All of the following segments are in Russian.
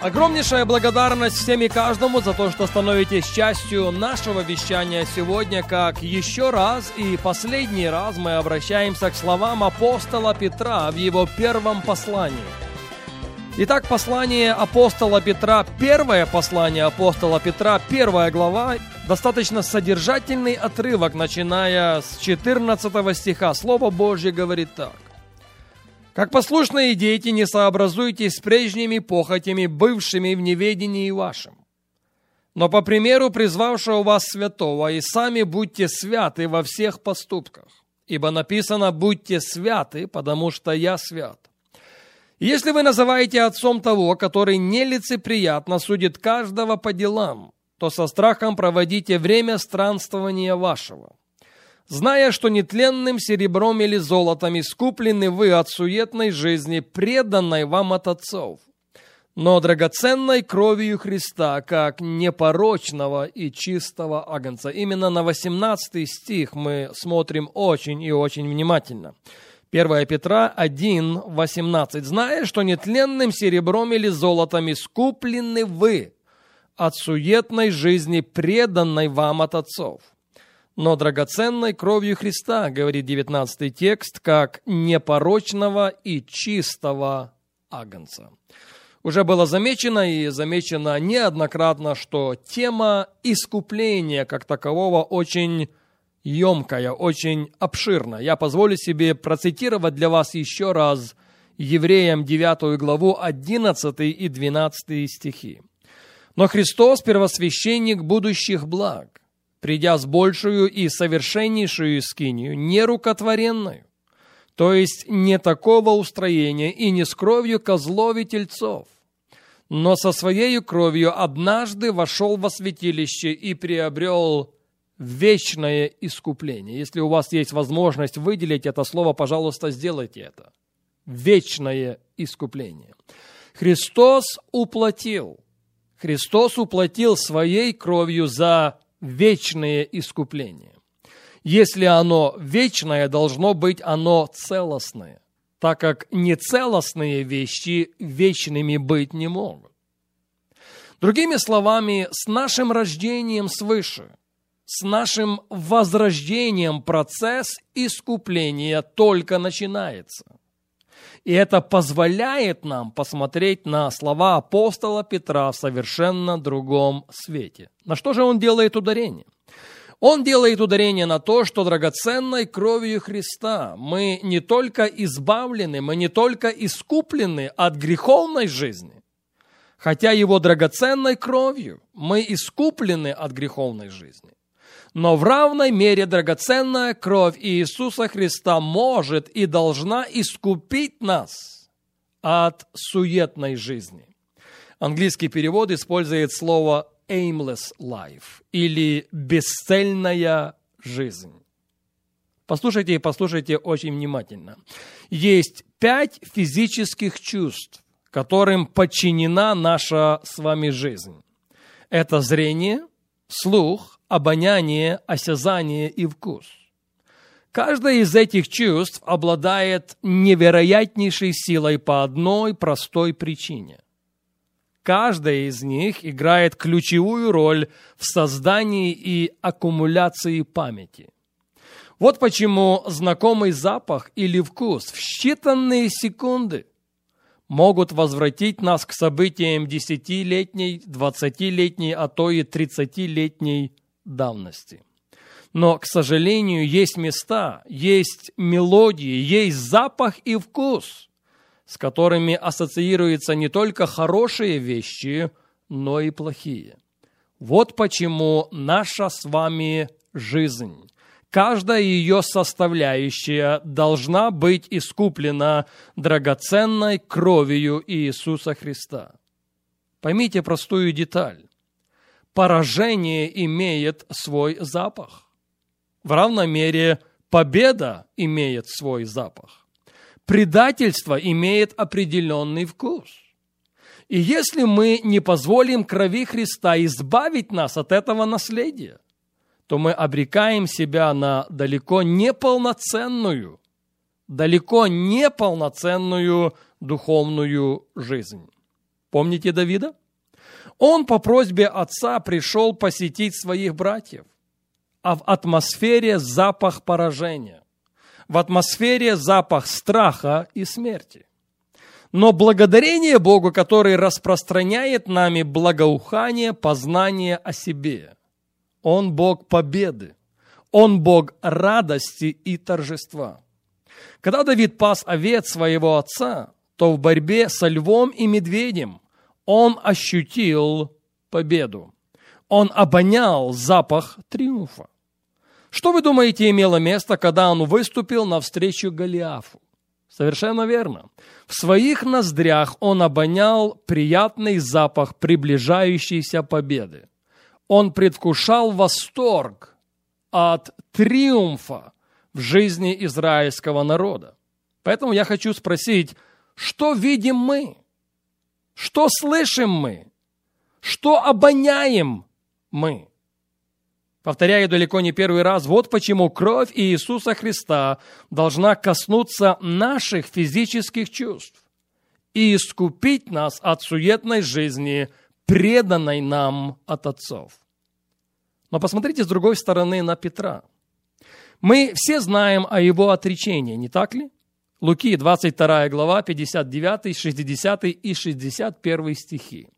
Огромнейшая благодарность всем и каждому за то, что становитесь частью нашего вещания сегодня, как еще раз и последний раз мы обращаемся к словам апостола Петра в его первом послании. Итак, послание апостола Петра, первое послание апостола Петра, первая глава, достаточно содержательный отрывок, начиная с 14 стиха. Слово Божье говорит так. «Как послушные дети, не сообразуйтесь с прежними похотями, бывшими в неведении вашем. Но по примеру призвавшего вас святого, и сами будьте святы во всех поступках. Ибо написано «будьте святы, потому что я свят». Если вы называете отцом того, который нелицеприятно судит каждого по делам, то со страхом проводите время странствования вашего. Зная, что нетленным серебром или золотом искуплены вы от суетной жизни, преданной вам от отцов, но драгоценной кровью Христа, как непорочного и чистого агнца. Именно на 18 стих мы смотрим очень и очень внимательно. 1 Петра 1, 18. «Зная, что нетленным серебром или золотом искуплены вы от суетной жизни, преданной вам от отцов. Но драгоценной кровью Христа, говорит 19 текст, как непорочного и чистого агнца. Уже было замечено и замечено неоднократно, что тема искупления как такового очень емкая, очень обширная. Я позволю себе процитировать для вас еще раз Евреям 9 главу 11 и 12 стихи. Но Христос – первосвященник будущих благ, придя с большую и совершеннейшую скинию, не рукотворенную, то есть не такого устроения и не с кровью козлов и тельцов, но со своей кровью однажды вошел во святилище и приобрел вечное искупление. Если у вас есть возможность выделить это слово, пожалуйста, сделайте это. Вечное искупление. Христос уплатил – Христос уплатил своей кровью за вечное искупление. Если оно вечное, должно быть оно целостное, так как нецелостные вещи вечными быть не могут. Другими словами, с нашим рождением свыше, с нашим возрождением процесс искупления только начинается – и это позволяет нам посмотреть на слова апостола Петра в совершенно другом свете. На что же он делает ударение? Он делает ударение на то, что драгоценной кровью Христа мы не только избавлены, мы не только искуплены от греховной жизни, хотя его драгоценной кровью мы искуплены от греховной жизни. Но в равной мере драгоценная кровь Иисуса Христа может и должна искупить нас от суетной жизни. Английский перевод использует слово aimless life или бесцельная жизнь. Послушайте и послушайте очень внимательно. Есть пять физических чувств, которым подчинена наша с вами жизнь. Это зрение, слух, обоняние, осязание и вкус. Каждое из этих чувств обладает невероятнейшей силой по одной простой причине. Каждая из них играет ключевую роль в создании и аккумуляции памяти. Вот почему знакомый запах или вкус в считанные секунды могут возвратить нас к событиям десятилетней, двадцатилетней, а то и тридцатилетней давности. Но, к сожалению, есть места, есть мелодии, есть запах и вкус, с которыми ассоциируются не только хорошие вещи, но и плохие. Вот почему наша с вами жизнь, каждая ее составляющая должна быть искуплена драгоценной кровью Иисуса Христа. Поймите простую деталь. Поражение имеет свой запах. В равной мере победа имеет свой запах. Предательство имеет определенный вкус. И если мы не позволим крови Христа избавить нас от этого наследия, то мы обрекаем себя на далеко неполноценную, далеко неполноценную духовную жизнь. Помните Давида? Он по просьбе отца пришел посетить своих братьев, а в атмосфере запах поражения, в атмосфере запах страха и смерти. Но благодарение Богу, который распространяет нами благоухание, познание о себе. Он Бог победы. Он Бог радости и торжества. Когда Давид пас овец своего отца, то в борьбе со львом и медведем он ощутил победу. Он обонял запах триумфа. Что вы думаете имело место, когда он выступил навстречу Голиафу? Совершенно верно. В своих ноздрях он обонял приятный запах приближающейся победы. Он предвкушал восторг от триумфа в жизни израильского народа. Поэтому я хочу спросить, что видим мы? Что слышим мы? Что обоняем мы? Повторяю далеко не первый раз, вот почему кровь Иисуса Христа должна коснуться наших физических чувств и искупить нас от суетной жизни, преданной нам от отцов. Но посмотрите с другой стороны на Петра. Мы все знаем о его отречении, не так ли? Луки, 22 глава, 59, 60 и 61 стихи.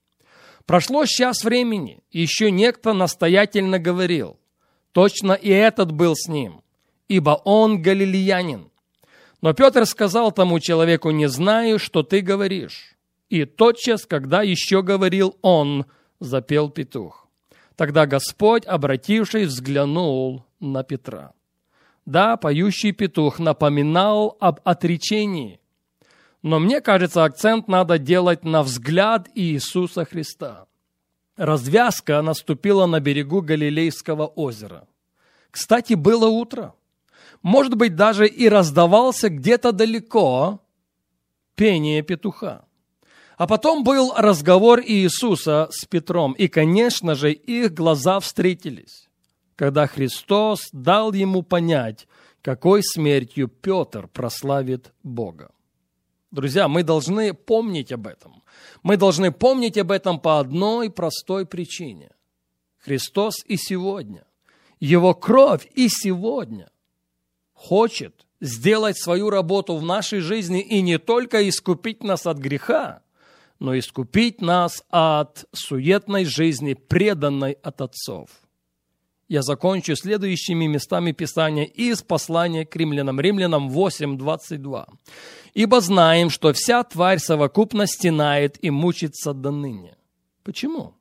Прошло час времени, и еще некто настоятельно говорил, точно и этот был с ним, ибо он галилеянин. Но Петр сказал тому человеку, не знаю, что ты говоришь. И тотчас, когда еще говорил он, запел петух. Тогда Господь, обратившись, взглянул на Петра. Да, поющий петух напоминал об отречении. Но мне кажется, акцент надо делать на взгляд Иисуса Христа. Развязка наступила на берегу Галилейского озера. Кстати, было утро. Может быть, даже и раздавался где-то далеко пение петуха. А потом был разговор Иисуса с Петром, и, конечно же, их глаза встретились когда Христос дал ему понять, какой смертью Петр прославит Бога. Друзья, мы должны помнить об этом. Мы должны помнить об этом по одной простой причине. Христос и сегодня, Его кровь и сегодня хочет сделать свою работу в нашей жизни и не только искупить нас от греха, но искупить нас от суетной жизни, преданной от отцов я закончу следующими местами Писания из послания к римлянам. Римлянам 8, 22. «Ибо знаем, что вся тварь совокупно стенает и мучится до ныне». Почему?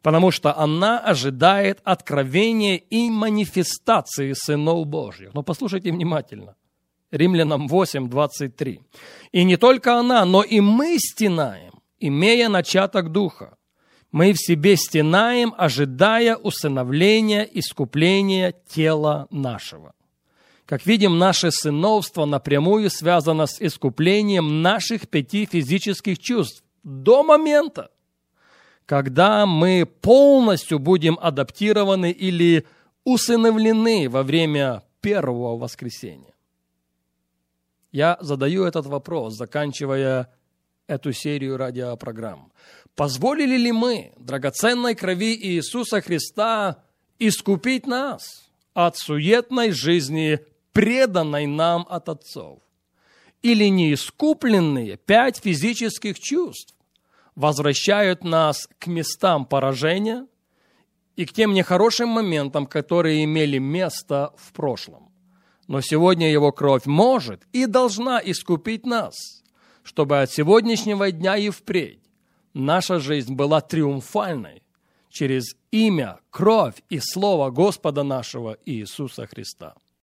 Потому что она ожидает откровения и манифестации сынов Божьих. Но послушайте внимательно. Римлянам 8, 23. «И не только она, но и мы стенаем, имея начаток Духа, мы в себе стенаем, ожидая усыновления, искупления тела нашего. Как видим, наше сыновство напрямую связано с искуплением наших пяти физических чувств до момента, когда мы полностью будем адаптированы или усыновлены во время первого воскресения. Я задаю этот вопрос, заканчивая эту серию радиопрограмм. Позволили ли мы драгоценной крови Иисуса Христа искупить нас от суетной жизни, преданной нам от отцов? Или неискупленные пять физических чувств возвращают нас к местам поражения и к тем нехорошим моментам, которые имели место в прошлом? Но сегодня Его кровь может и должна искупить нас, чтобы от сегодняшнего дня и впредь наша жизнь была триумфальной через имя, кровь и слово Господа нашего Иисуса Христа.